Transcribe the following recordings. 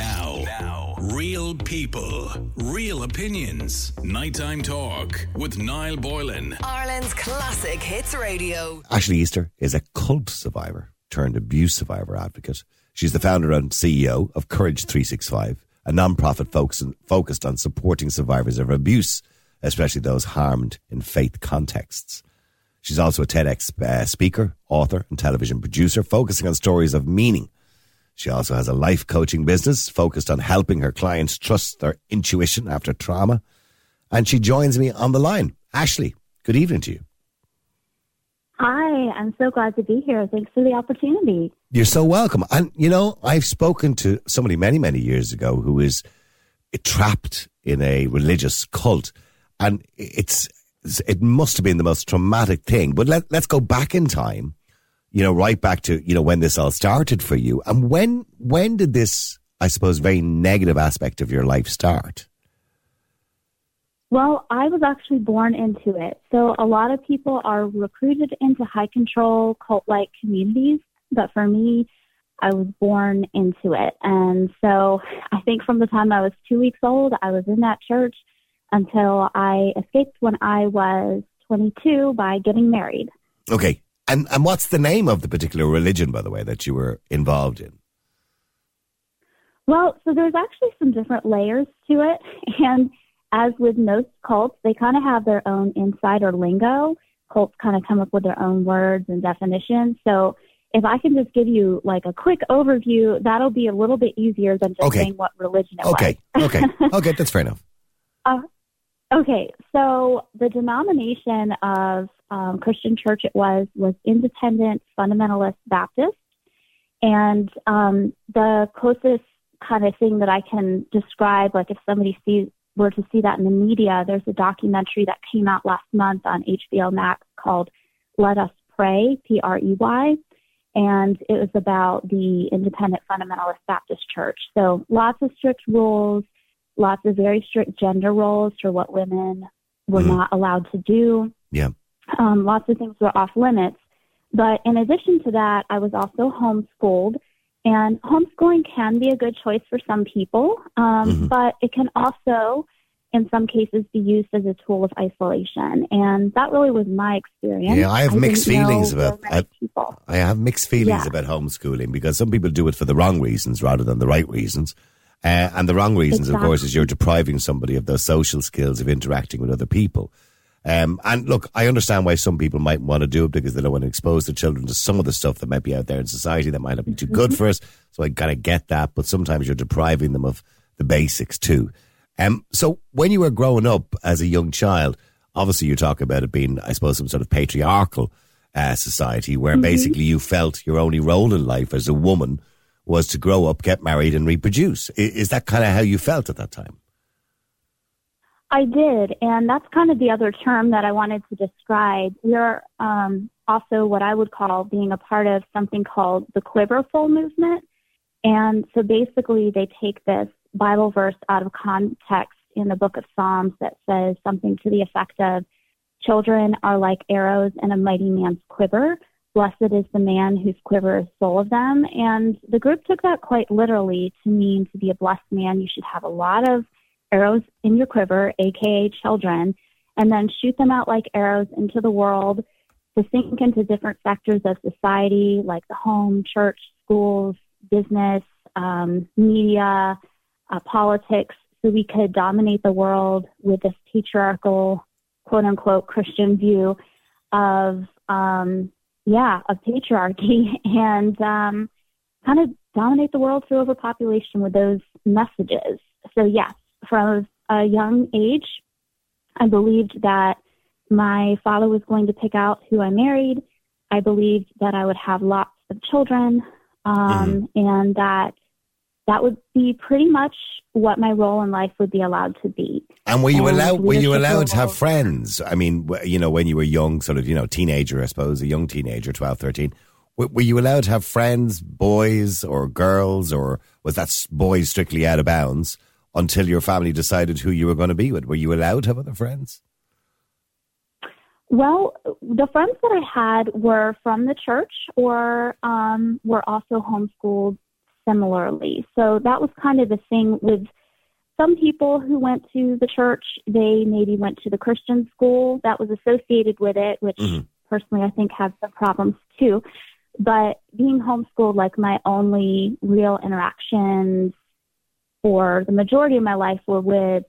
Now, now, real people, real opinions. Nighttime talk with Niall Boylan. Ireland's classic hits radio. Ashley Easter is a cult survivor turned abuse survivor advocate. She's the founder and CEO of Courage 365, a non-profit focus, focused on supporting survivors of abuse, especially those harmed in faith contexts. She's also a TEDx uh, speaker, author, and television producer, focusing on stories of meaning. She also has a life coaching business focused on helping her clients trust their intuition after trauma. And she joins me on the line. Ashley, good evening to you. Hi, I'm so glad to be here. Thanks for the opportunity. You're so welcome. And, you know, I've spoken to somebody many, many years ago who is trapped in a religious cult. And it's, it must have been the most traumatic thing. But let, let's go back in time, you know, right back to, you know, when this all started for you. And when, when did this, I suppose, very negative aspect of your life start? Well, I was actually born into it. So a lot of people are recruited into high control cult like communities, but for me, I was born into it. And so I think from the time I was two weeks old, I was in that church until I escaped when I was 22 by getting married. Okay. And, and what's the name of the particular religion, by the way, that you were involved in? Well, so there's actually some different layers to it. And as with most cults, they kind of have their own insider lingo. Cults kind of come up with their own words and definitions. So if I can just give you like a quick overview, that'll be a little bit easier than just Okay. saying what religion it Okay. was. Okay. okay. Okay, that's fair enough. Uh, okay, so the denomination of um, Christian church it was was Independent Fundamentalist Baptist, and um, the closest kind of thing that I can describe, like if somebody sees were to see that in the media, there's a documentary that came out last month on HBO Max called "Let Us Prey," P R E Y. And it was about the Independent Fundamentalist Baptist Church. So lots of strict rules, lots of very strict gender roles for what women were Mhm. not allowed to do. Yeah. Um, lots of things were off limits. But in addition to that, I was also homeschooled. And homeschooling can be a good choice for some people, um, Mhm. but it can also, in some cases, be used as a tool of isolation. And that really was my experience. Yeah, I have mixed feelings about- I-. I have mixed feelings Yeah. about homeschooling because some people do it for the wrong reasons rather than the right reasons. Uh, and the wrong reasons, of course, is you're depriving somebody of those social skills of interacting with other people. Um, and look, I understand why some people might want to do it because they don't want to expose their children to some of the stuff that might be out there in society that might not be too good for us. So I kind of get that, but sometimes you're depriving them of the basics too. Um, so when you were growing up as a young child, obviously you talk about it being, I suppose, some sort of patriarchal uh, society where basically you felt your only role in life as a woman was to grow up, get married, and reproduce. Is that kind of how you felt at that time? I did, and that's kind of the other term that I wanted to describe. We're um, also what I would call being a part of something called the Quiverful movement. And so basically, they take this Bible verse out of context in the book of Psalms that says something to the effect of, Children are like arrows in a mighty man's quiver. Blessed is the man whose quiver is full of them. And the group took that quite literally to mean to be a blessed man, you should have a lot of arrows in your quiver, aka children, and then shoot them out like arrows into the world to sink into different sectors of society like the home, church, schools, business, um, media, uh, politics, so we could dominate the world with this patriarchal, quote unquote, Christian view of, um, yeah, of patriarchy and um, kind of dominate the world through overpopulation with those messages. So, yes, from a young age, I believed that my father was going to pick out who I married. I believed that I would have lots of children, um, and that that would be pretty much what my role in life would be allowed to be. And were you And allowed? Were you allowed to have friends? I mean, you know, when you were young, sort of, you know, teenager, I suppose, a young teenager, 12, 13, w- were you allowed to have friends, boys or girls, or was that boys strictly out of bounds until your family decided who you were going to be with? Were you allowed to have other friends? Well, the friends that I had were from the church or um, were also homeschooled similarly. So that was kind of the thing with some people who went to the church. They maybe went to the Christian school that was associated with it, which Mhm. personally I think had some problems too. But being homeschooled, like my only real interactions for the majority of my life were with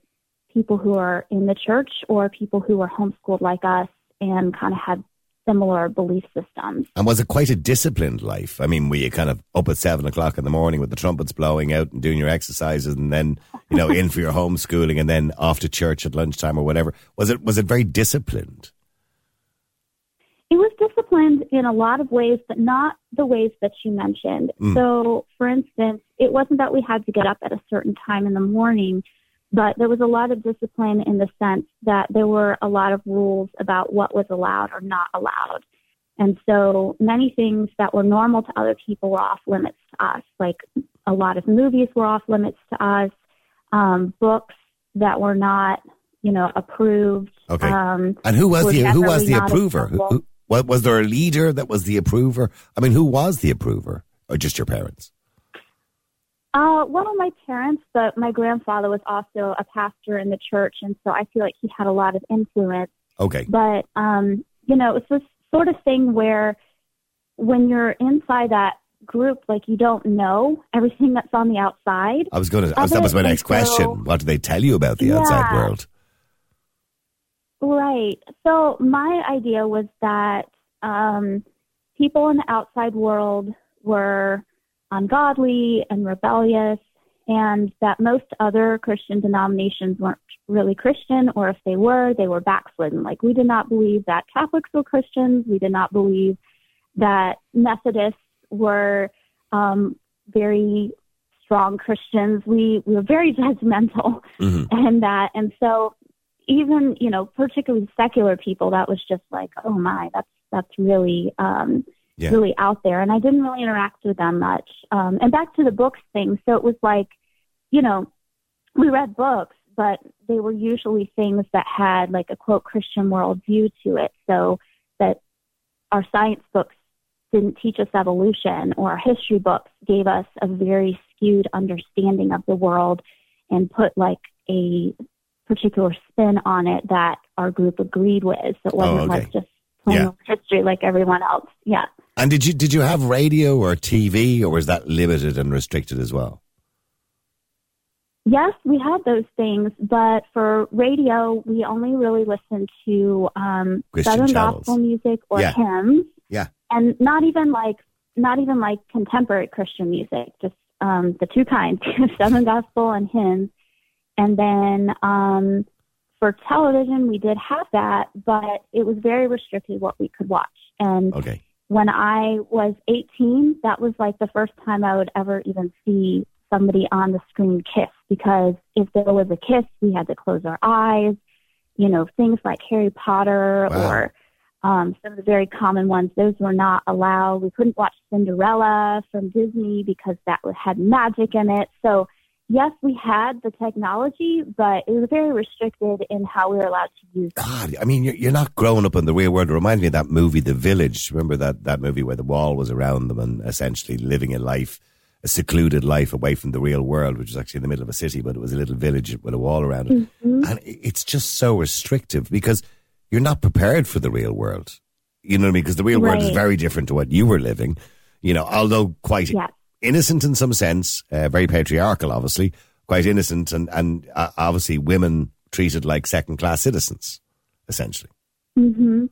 people who are in the church or people who were homeschooled like us and kind of had similar belief systems. And was it quite a disciplined life? I mean, were you kind of up at seven o'clock in the morning with the trumpets blowing out and doing your exercises, and then you know in for your homeschooling, and then off to church at lunchtime or whatever? Was it was it very disciplined? It was disciplined in a lot of ways, but not the ways that you mentioned. Mm. So, for instance, it wasn't that we had to get up at a certain time in the morning, but there was a lot of discipline in the sense that there were a lot of rules about what was allowed or not allowed. And so many things that were normal to other people were off limits to us. Like a lot of movies were off limits to us, um, books that were not, you know, approved. Okay. Um, And who was the who was the approver? Who, who, wa- was there a leader that was the approver? I mean, who was the approver, or just your parents? Uh, one of my parents, but my grandfather was also a pastor in the church, and so I feel like he had a lot of influence. Okay, But um, you know, it's this sort of thing where when you're inside that group, like you don't know everything that's on the outside. I was going to. That was my next and question. What do they tell you about the outside world? Right. So my idea was that um, people in the outside world were ungodly and rebellious, and that most other Christian denominations weren't really Christian, or if they were, they were backslidden. Like we did not believe that Catholics were Christians. We did not believe that Methodists were um, very strong Christians. We we were very judgmental hmm and that and so even you know particularly secular people that was just like oh my that's that's really um Yeah. really out there and i didn't really interact with them much um and back to the books thing so it was like you know we read books but they were usually things that had like a quote christian worldview to it so that our science books didn't teach us evolution or our history books gave us a very skewed understanding of the world and put like a particular spin on it that our group agreed with. So it wasn't Oh, okay. like just plain Yeah. old history like everyone else. Yeah. And did you did you have radio or TV, or was that limited and restricted as well? Yes, we had those things, but for radio, we only really listened to um, Southern channels. gospel music or Yeah. hymns. Yeah. And not even like not even like contemporary Christian music, just um, the two kinds, Southern gospel and hymns. And then um, for television, we did have that, but it was very restricted what we could watch. And Okay. when I was 18, that was like the first time I would ever even see somebody on the screen kiss because if there was a kiss, we had to close our eyes. You know, things like Harry Potter Wow. or um, some of the very common ones, those were not allowed. We couldn't watch Cinderella from Disney because that had magic in it. So, yes, we had the technology, but it was very restricted in how we were allowed to use it. God, I mean, you're, you're not growing up in the real world. It reminds me of that movie, The Village. Remember that, that movie where the wall was around them and essentially living a life, a secluded life away from the real world, which was actually in the middle of a city, but it was a little village with a wall around it. Mm-hmm. And it's just so restrictive because you're not prepared for the real world. You know what I mean? Because the real world is very different to what you were living, you know, although quite Yes. Innocent in some sense, uh, very patriarchal, obviously, quite innocent, and and uh, obviously women treated like second class citizens, essentially. hmm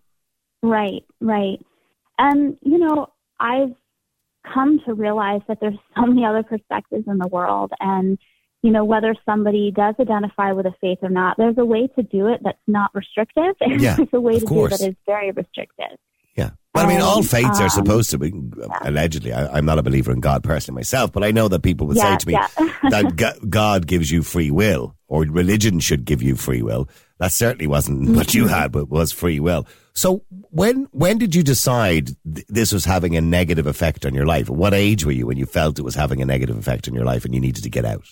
Right, right. And, you know, I've come to realize that there's so many other perspectives in the world. And, you know, whether somebody does identify with a faith or not, there's a way to do it that's not restrictive. And Yeah, there's a way to course. do it that is very restrictive. Well, I mean, all Um, are supposed to be, allegedly. I, I'm not a believer in God personally myself, but I know that people would Yeah, say to me yeah. that Go- God gives you free will, or religion should give you free will. That certainly wasn't what Mm-hmm. you had, but was free will. So when when did you decide th- this was having a negative effect on your life? At what age were you when you felt it was having a negative effect on your life and you needed to get out?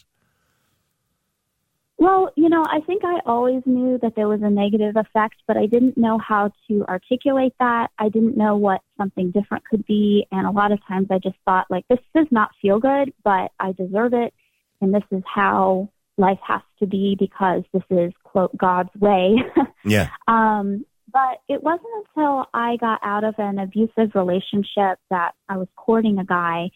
Well, you know, I think I always knew that there was a negative effect, but I didn't know how to articulate that. I didn't know what something different could be. And a lot of times I just thought, like, this does not feel good, but I deserve it. And this is how life has to be because this is, quote, God's way. Yeah. Um, but it wasn't until I got out of an abusive relationship that I was courting a guy.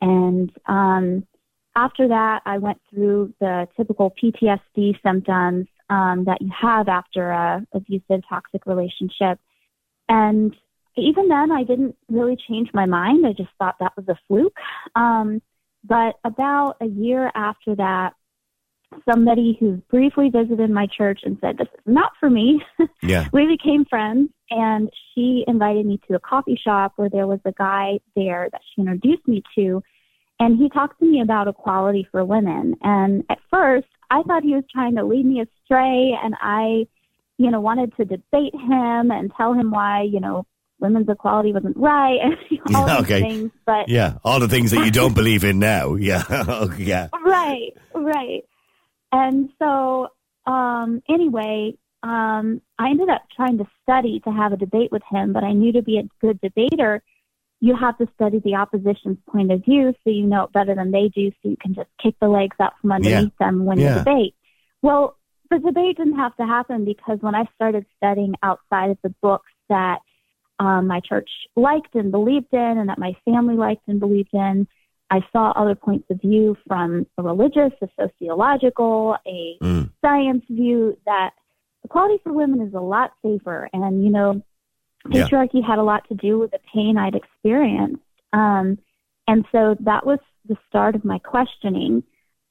And um, after that, I went through the typical PTSD symptoms um, that you have after a abusive, toxic relationship. And even then, I didn't really change my mind. I just thought that was a fluke. Um, but about a year after that, somebody who briefly visited my church and said, This is not for me. Yeah. we became friends, and she invited me to a coffee shop where there was a guy there that she introduced me to. And he talked to me about equality for women. And at first, I thought he was trying to lead me astray, and I, you know, wanted to debate him and tell him why, you know, women's equality wasn't right and all Okay. things. But Yeah. All the things that you don't believe in now. Yeah. Okay, yeah. right, right. And so, um, anyway, um, I ended up trying to study to have a debate with him, but I knew to be a good debater, you have to study the opposition's point of view so you know it better than they do, so you can just kick the legs out from underneath them when Yeah. the debate. Well, the debate didn't have to happen because when I started studying outside of the books that um, my church liked and believed in, and that my family liked and believed in, I saw other points of view from a religious, a sociological, a Mm. science view that equality for women is a lot safer. And, you know, Yeah. patriarchy had a lot to do with the pain I'd experienced. Um, and so that was the start of my questioning.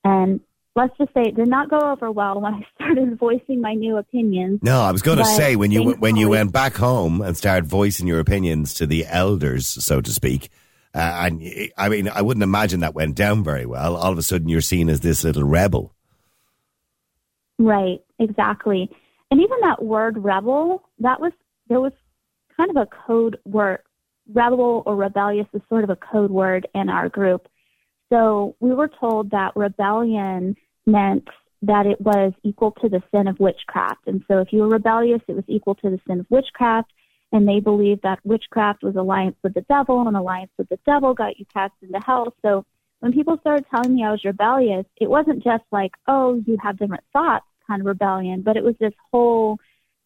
And let's just say it did not go over well when I started voicing my new opinions. No, I was going to say when you when you went back home and started voicing your opinions to the elders, so to speak, uh, and I mean, I wouldn't imagine that went down very well. All of a sudden, you're seen as this little rebel. Right, exactly. And even that word rebel, that was there was kind of a code word. Rebel or rebellious is sort of a code word in our group. So we were told that rebellion meant that it was equal to the sin of witchcraft. And so if you were rebellious, it was equal to the sin of witchcraft. And they believed that witchcraft was alliance with the devil, and alliance with the devil got you cast into hell. So when people started telling me I was rebellious, it wasn't just like, oh, you have different thoughts kind of rebellion, but it was this whole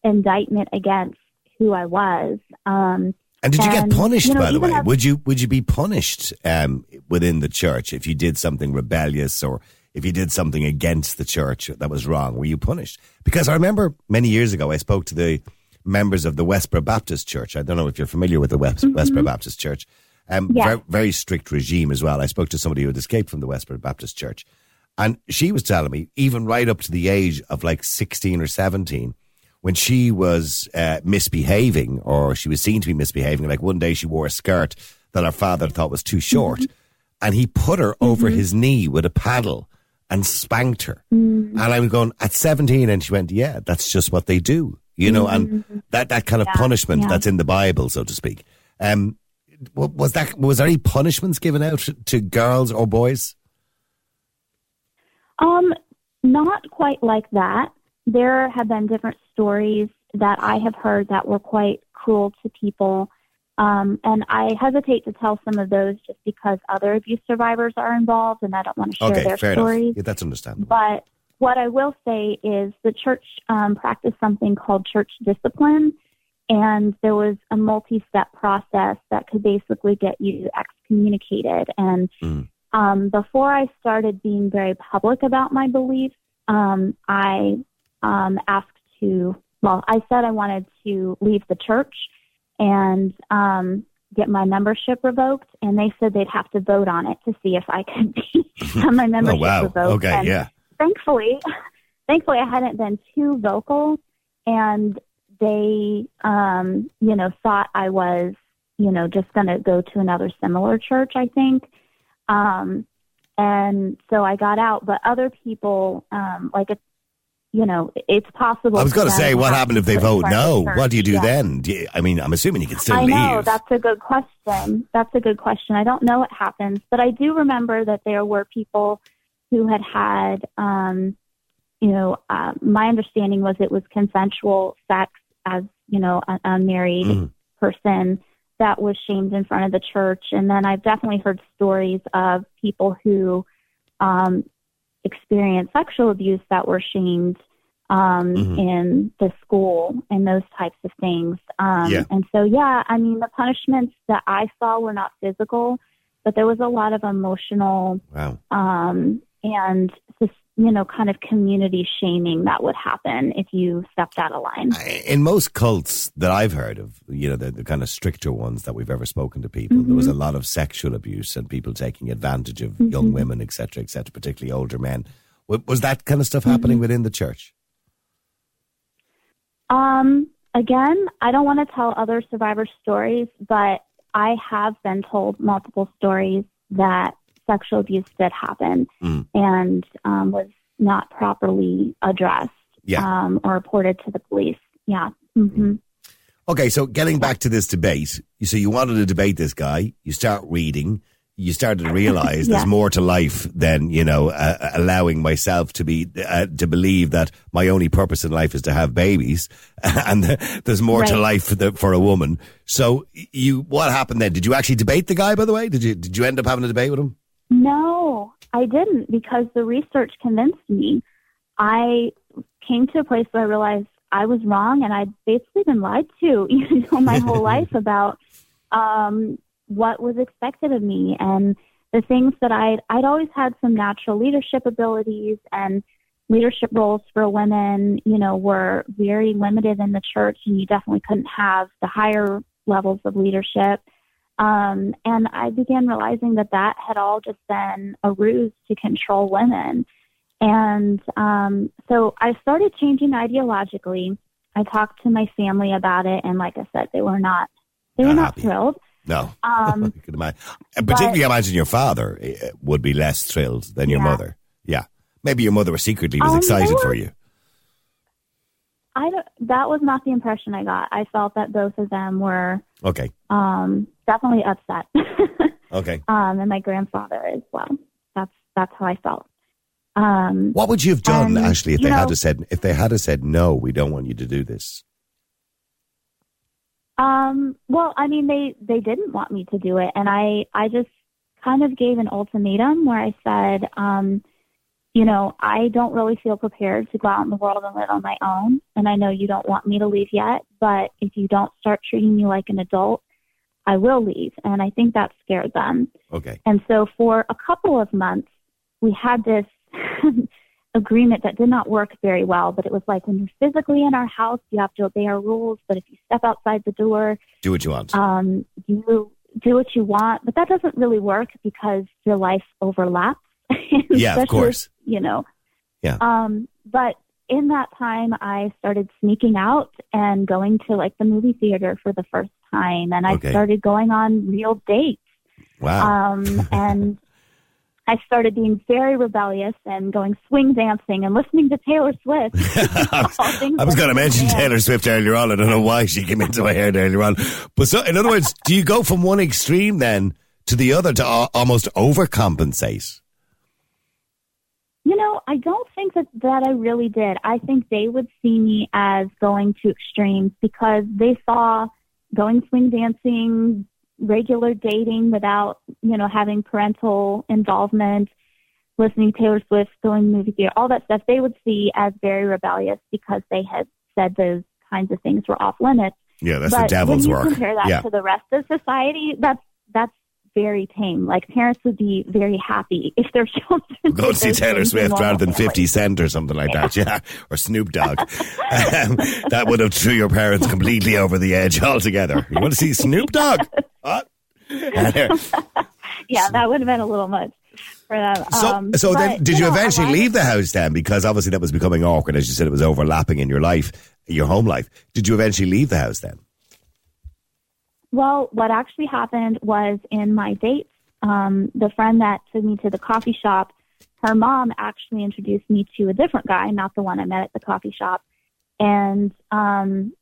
indictment against who I was. Um, And did you And, get punished, you know, by the way? as- would you would you be punished um, within the church if you did something rebellious or if you did something against the church that was wrong? Were you punished? Because I remember many years ago, I spoke to the members of the Westboro Baptist Church. I don't know if you're familiar with the West, Westboro Baptist Church. Um, Yeah. very, very strict regime as well. I spoke to somebody who had escaped from the Westboro Baptist Church. And she was telling me, even right up to the age of like 16 or 17, when she was uh, misbehaving or she was seen to be misbehaving, like one day she wore a skirt that her father thought was too short, and he put her over his knee with a paddle and spanked her. And I'm going, at 17, and she went, yeah, that's just what they do, you know, and that, that kind of punishment yeah. that's in the Bible, so to speak. Um, was that was there any punishments given out to girls or boys? Um, not quite like that. There have been different stories that I have heard that were quite cruel to people. Um, and I hesitate to tell some of those just because other abuse survivors are involved and I don't want to share Okay, their fair stories. enough. Yeah, that's understandable. But what I will say is the church um, practiced something called church discipline, and there was a multi-step process that could basically get you excommunicated. And Mm. um, before I started being very public about my beliefs, um, I um, asked to. Well, I said I wanted to leave the church and um, get my membership revoked, and they said they'd have to vote on it to see if I could be have my Oh wow! revoked. Okay, And yeah. thankfully, thankfully, I hadn't been too vocal, and they, um, you know, thought I was, you know, just going to go to another similar church. I think, um, and so I got out. But other people, um, like it's, you know, it's possible. I was going to say, what happened if they vote no? church. What do you do Yeah. then? Do you, I mean, I'm assuming you can still I leave. know that's a good question. That's a good question. I don't know what happens, but I do remember that there were people who had had um, you know, uh, my understanding was it was consensual sex as, you know, an unmarried Mhm. person that was shamed in front of the church. And then I've definitely heard stories of people who um, experienced sexual abuse that were shamed um, Mhm. in the school and those types of things. Um, Yeah. And so, yeah, I mean, the punishments that I saw were not physical, but there was a lot of emotional Wow. um, and just, you know, kind of community shaming that would happen if you stepped out of line. In most cults that I've heard of, you know, the, the kind of stricter ones that we've ever spoken to people, there was a lot of sexual abuse and people taking advantage of young women, et cetera, et cetera, particularly older men. Was that kind of stuff happening within the church? Um, again, I don't want to tell other survivor stories, but I have been told multiple stories that sexual abuse did happen Mm. and um, was not properly addressed Yeah. um, or reported to the police. Yeah. hmm Okay, so getting back to this debate, so you wanted to debate this guy, you start reading, you started to realize Yeah. there's more to life than you know uh, allowing myself to be uh, to believe that my only purpose in life is to have babies, and there's more to life for, the, for a woman. So you, what happened then? Did you actually debate the guy? By the way, did you did you end up having a debate with him? No, I didn't because the research convinced me. I came to a place where I realized I was wrong and I'd basically been lied to, you know, my whole life about um, what was expected of me and the things that I'd, I'd always had some natural leadership abilities and leadership roles for women, you know, were very limited in the church and you definitely couldn't have the higher levels of leadership. Um, and I began realizing that that had all just been a ruse to control women. And um, so I started changing ideologically. I talked to my family about it, and like I said, they were not they were Not not happy. thrilled. No, Um, can imagine. And particularly, I imagine your father uh, would be less thrilled than your Yeah. mother. Yeah, maybe your mother was secretly was Um, excited they for you. I don't, that was not the impression I got. I felt that both of them were Okay, um, definitely upset, okay. um, and my grandfather as well. That's that's how I felt. Um, What would you have done, Um, Ashley, if they had know- to said if they had said no, we don't want you to do this? Um, well, I mean, they they didn't want me to do it, and I I just kind of gave an ultimatum where I said, um, you know, I don't really feel prepared to go out in the world and live on my own, and I know you don't want me to leave yet, but if you don't start treating me like an adult, I will leave, and I think that scared them. Okay, And so for a couple of months, we had this agreement that did not work very well, but it was like when you're physically in our house, you have to obey our rules, but if you step outside the door, do what you want. um, you do what you want. But that doesn't really work because your life overlaps. Yeah, of course. You know. Yeah. Um, but in that time, I started sneaking out and going to like the movie theater for the first time, and I Okay. started going on real dates. wow. Um, and I started being very rebellious and going swing dancing and listening to Taylor Swift. I was going to mention. Taylor Swift earlier on. I don't know why she came into my head earlier on. But so, in other words, do you go from one extreme then to the other to al- almost overcompensate? You know, I don't think that that I really did. I think they would see me as going to extremes because they saw going swing dancing, regular dating without, you know, having parental involvement, listening to Taylor Swift, going to movie theater, all that stuff. They would see as very rebellious because they had said those kinds of things were off limits. Yeah, that's but the devil's when you work. compare that Yeah. to the rest of society, that's that's very tame. Like parents would be very happy if their children Go see Taylor Swift rather than 50 Cent or something like that, yeah, or Snoop Dogg. Um, that would have threw your parents completely over the edge altogether. You want to see Snoop Dogg? What? Yeah, that would have been a little much for them. So, um, so then, but, did you, know, eventually a leave the house then? Because obviously that was becoming awkward, as you said, it was overlapping in your life, your home life. Did you eventually leave the house then? Well, what actually happened was in my dates, um, the friend that took me to the coffee shop, her mom actually introduced me to a different guy, not the one I met at the coffee shop. And um,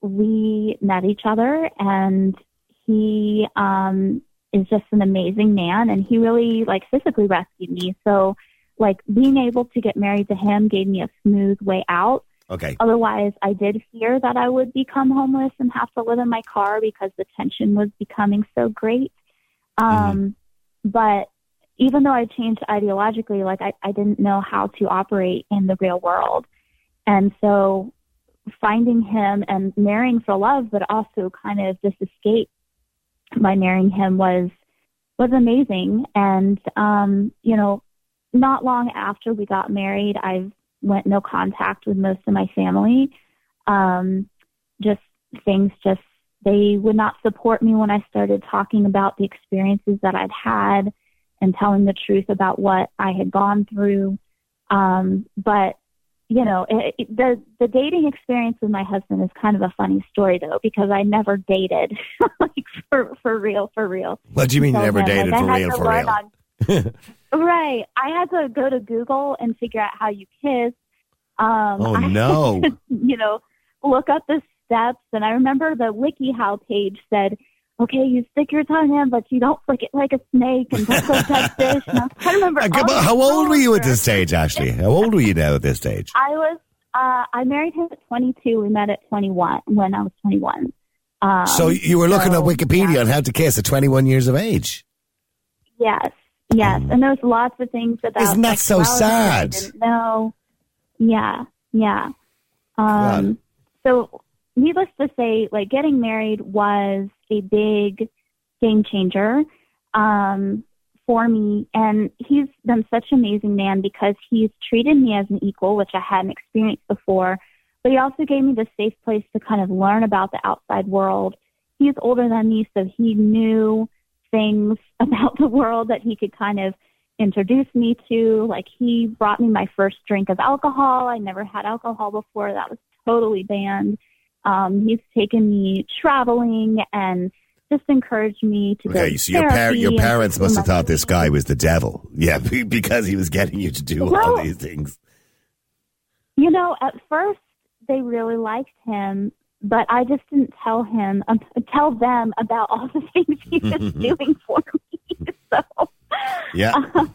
we met each other, and he um, is just an amazing man, and he really like physically rescued me. So like being able to get married to him gave me a smooth way out. Okay. Otherwise, I did fear that I would become homeless and have to live in my car because the tension was becoming so great. Um, But even though I changed ideologically, like I, I didn't know how to operate in the real world. And so finding him and marrying for love, but also kind of this escape by marrying him was was amazing. And um, you know, not long after we got married, I went no contact with most of my family. Um, just things just they would not support me when I started talking about the experiences that I'd had and telling the truth about what I had gone through. Um, but you know, it, it, the the dating experience with my husband is kind of a funny story though because I never dated like for for real for real. What do you mean you never dated like, for real? For real? on- right. I had to go to Google and figure out how you kiss. Um, Oh no! to, you know, look up the steps. And I remember the WikiHow page said, okay, you stick your tongue in, but you don't flick it like a snake and don't go touch fish. And I to remember. Uh, How old were you at this stage, Ashley? How old were you now at this stage? I was, uh, I married him at 22. We met at 21 when I was 21. Um, So you were looking so, at Wikipedia yeah. on how to kiss at 21 years of age. Yes, yes, and there's lots of things about. Isn't that so that sad? didn't. Yeah, yeah. Um, so, needless to say, like getting married was a big game changer um, for me, and he's been such an amazing man because he's treated me as an equal, which I hadn't experienced before. But he also gave me the safe place to kind of learn about the outside world. He's older than me, so he knew things about the world that he could kind of introduce me to. Like he brought me my first drink of alcohol. I never had alcohol before. That was totally banned. Um, he's taken me traveling and just encouraged me to go Okay, to so your, par- your parents must have thought this guy was the devil. Yeah, because he was getting you to do all these things. You know, at first they really liked him, but I just didn't tell him, um, tell them about all the things he was doing for me. so, Yeah. um,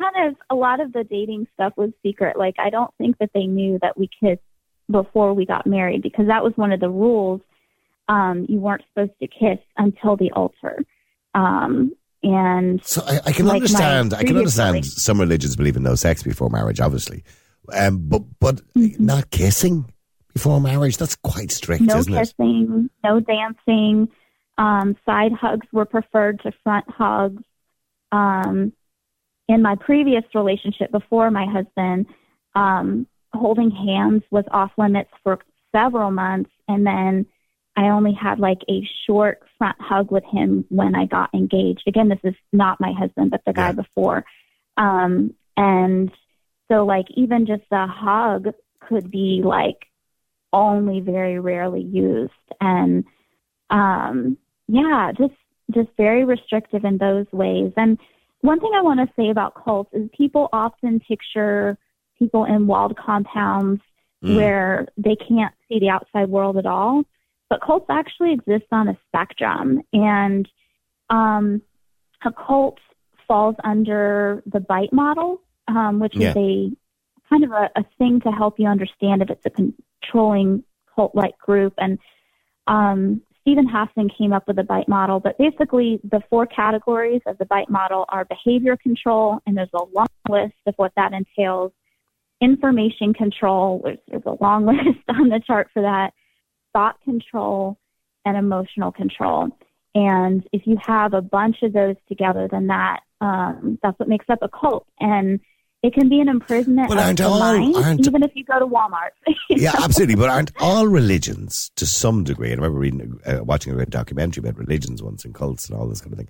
kind of a lot of the dating stuff was secret. Like, I don't think that they knew that we kissed before we got married because that was one of the rules. Um, you weren't supposed to kiss until the altar. Um, and So I, I can like understand. I can understand relationship. some religions believe in no sex before marriage, obviously, um, but but Mm-hmm. not kissing before marriage. That's quite strict, no isn't it? No kissing, no dancing. Um, side hugs were preferred to front hugs. Um, in my previous relationship before my husband, um, holding hands was off limits for several months, and then I only had like a short front hug with him when I got engaged. Again, this is not my husband, but the guy Yeah. before. Um, and so, like, even just a hug could be like only very rarely used and um yeah just just very restrictive in those ways and one thing i want to say about cults is people often picture people in walled compounds Mm. where they can't see the outside world at all but cults actually exist on a spectrum and um a cult falls under the bite model um which Yeah. is a kind of a, a thing to help you understand if it's a controlling cult like group. And um, Steven Hassan came up with the bite model, but basically the four categories of the bite model are behavior control, and there's a long list of what that entails. Information control, which there's a long list on the chart for that. Thought control and emotional control. And if you have a bunch of those together, then that um, that's what makes up a cult. And it can be an imprisonment But of aren't the all- mind, even if you go to Walmart. yeah, absolutely. But aren't all religions, to some degree, I remember reading, uh, watching a great documentary about religions once and cults and all this kind of thing.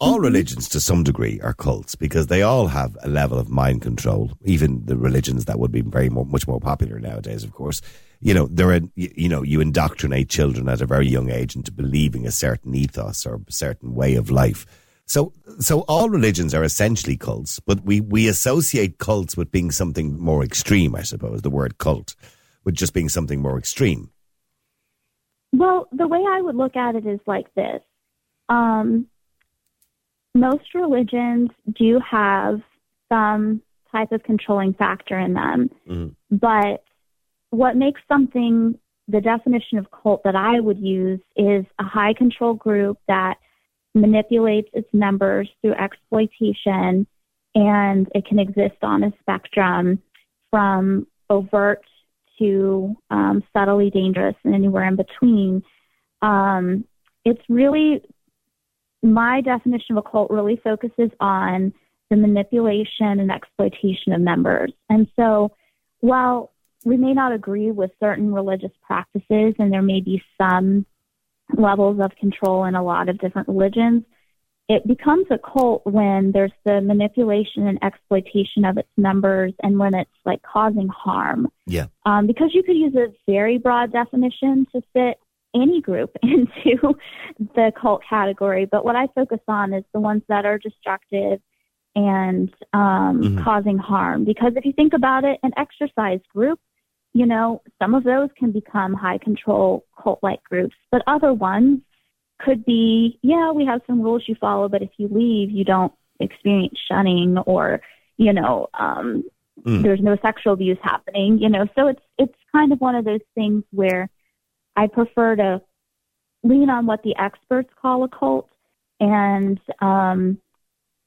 All religions, to some degree, are cults because they all have a level of mind control. Even the religions that would be very more, much more popular nowadays, of course. You know, they're a, you, you know, you indoctrinate children at a very young age into believing a certain ethos or a certain way of life. So, so all religions are essentially cults, but we, we associate cults with being something more extreme, I suppose, the word cult, with just being something more extreme. Well, the way I would look at it is like this. Um, most religions do have some type of controlling factor in them. Mhm. But what makes something the definition of cult that I would use is a high control group that manipulates its members through exploitation and it can exist on a spectrum from overt to um, subtly dangerous and anywhere in between. Um, it's really my definition of a cult really focuses on the manipulation and exploitation of members. And so while we may not agree with certain religious practices and there may be some levels of control in a lot of different religions, it becomes a cult when there's the manipulation and exploitation of its members and when it's like causing harm. Yeah. Um, because you could use a very broad definition to fit any group into the cult category, but what I focus on is the ones that are destructive and um, Mhm. causing harm. Because if you think about it, an exercise group, you know, some of those can become high control cult like groups, but other ones could be, yeah, we have some rules you follow, but if you leave, you don't experience shunning or, you know, um, Mm. there's no sexual abuse happening, you know. So it's it's kind of one of those things where I prefer to lean on what the experts call a cult and um,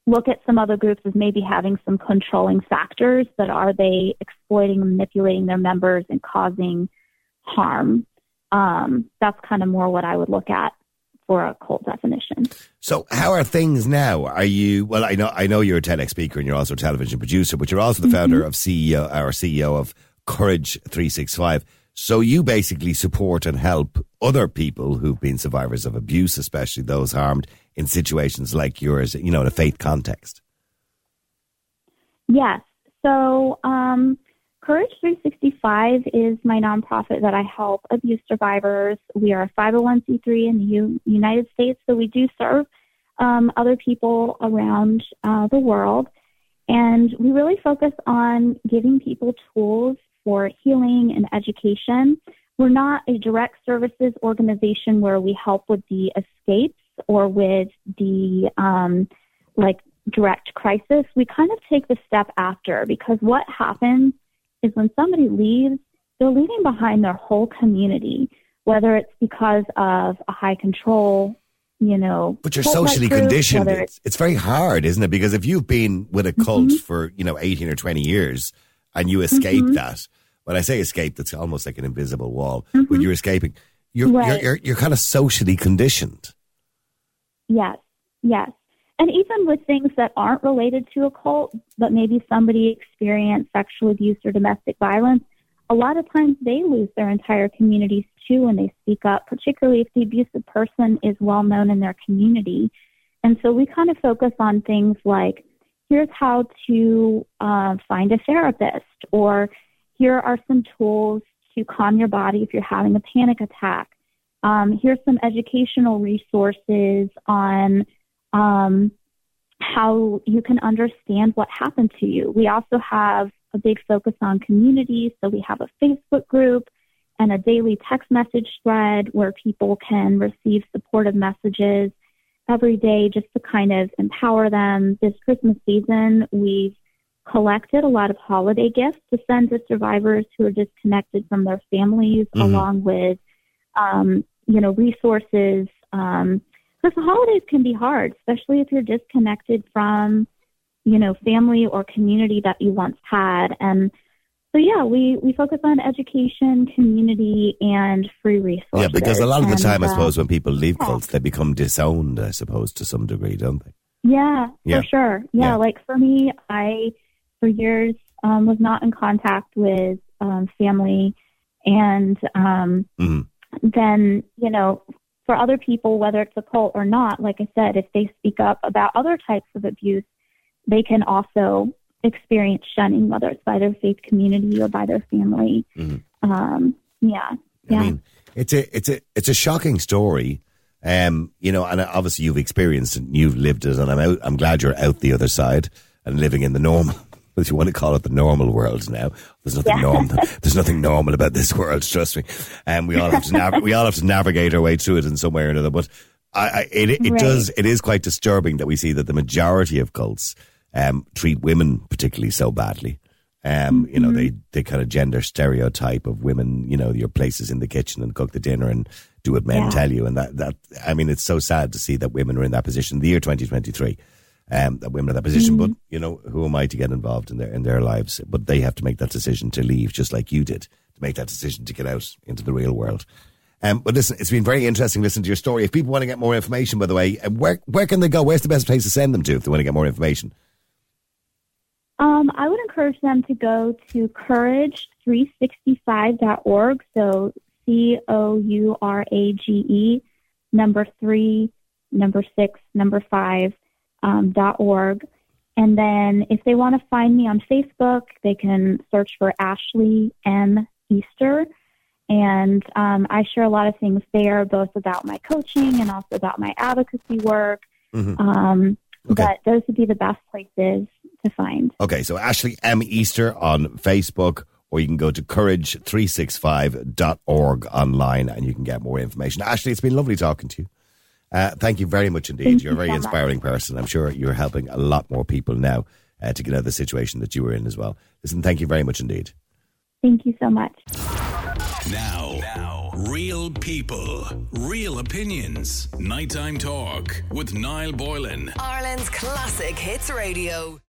look at some other groups as maybe having some controlling factors, but are they exploiting and manipulating their members and causing harm? Um, that's kind of more what I would look at for a cult definition. So how are things now? Are you well? I know I know you're a TEDx speaker and you're also a television producer, but you're also the founder of CEO or CEO of Courage Three Six Five. So you basically support and help other people who've been survivors of abuse, especially those harmed in situations like yours. You know, in a faith context. Yes. So, um, Courage 365 is my nonprofit that I help abuse survivors. We are a 501c3 in the U- United States, so we do serve um, other people around uh, the world. And we really focus on giving people tools for healing and education. We're not a direct services organization where we help with the escapes or with the um, like direct crisis. We kind of take the step after because what happens is when somebody leaves, they're leaving behind their whole community, whether it's because of a high control, you know, But you're socially group, conditioned. It's, it's very hard, isn't it? Because if you've been with a cult Mm-hmm. for, you know, 18 or 20 years and you escape that, when I say escape, that's almost like an invisible wall. When you're escaping, you're, Mm-hmm. Right. you're, you're, you're kind of socially conditioned. Yes, yes. And even with things that aren't related to a cult, but maybe somebody experienced sexual abuse or domestic violence, a lot of times they lose their entire communities too when they speak up, particularly if the abusive person is well known in their community. And so we kind of focus on things like here's how to uh, find a therapist, or here are some tools to calm your body if you're having a panic attack. Um, here's some educational resources on um, how you can understand what happened to you. We also have a big focus on community, so we have a Facebook group and a daily text message thread where people can receive supportive messages every day just to kind of empower them. This Christmas season, we've collected a lot of holiday gifts to send to survivors who are disconnected from their families, Mhm. along with, um, you know, resources. Um, because the holidays can be hard, especially if you're disconnected from, you know, family or community that you once had. And so, yeah, we, we focus on education, community, and free resources. Yeah, because a lot of the And, time, I uh, suppose, when people leave yeah. cults, they become disowned, I suppose, to some degree, don't they? Yeah, Yeah. for sure. Yeah, Yeah. like for me, I for years um, was not in contact with um, family, and um, Mhm. then you know, for other people, whether it's a cult or not, like I said, if they speak up about other types of abuse, they can also experience shunning, whether it's by their faith community or by their family. Mhm. Um, yeah, yeah. I mean, it's a it's a it's a shocking story. Um, you know, and obviously you've experienced it, and you've lived it, and I'm out. I'm glad you're out the other side and living in the normal, if you want to call it the normal world now. There's nothing Yeah. normal. There's nothing normal about this world. Trust me. And we all have to nav- we all have to navigate our way through it in some way or another. But I, I it it Right. does it is quite disturbing that we see that the majority of cults um, treat women particularly so badly. Um, you know, Mm-hmm. they, they kind of gender stereotype of women, you know, your places in the kitchen and cook the dinner and do what men Yeah. tell you. And that, that, I mean, it's so sad to see that women are in that position. The year 2023, um, that women are in that position, Mm-hmm. but, you know, who am I to get involved in their, in their lives? But they have to make that decision to leave, just like you did, to make that decision to get out into the real world. Um, but listen, it's been very interesting listening to your story. If people want to get more information, by the way, uh, where, where can they go? Where's the best place to send them to if they want to get more information? Um, I would encourage them to go to courage365.org. So C O U R A G E, number three, number six, number five, um, dot org. And then if they want to find me on Facebook, they can search for Ashley M. Easter. And um, I share a lot of things there, both about my coaching and also about my advocacy work. Mhm. Um, Okay. But those would be the best places to find. Okay, so Ashley M. Easter on Facebook, or you can go to courage365.org online and you can get more information. Ashley, it's been lovely talking to you. Uh, thank you very much indeed. Thank You're a very so much. inspiring person. I'm sure you're helping a lot more people now uh, to get out of the situation that you were in as well. Listen, thank you very much indeed. Thank you so much. Now, now, real people, real opinions. Nighttime talk with Niall Boylan. Ireland's classic hits radio.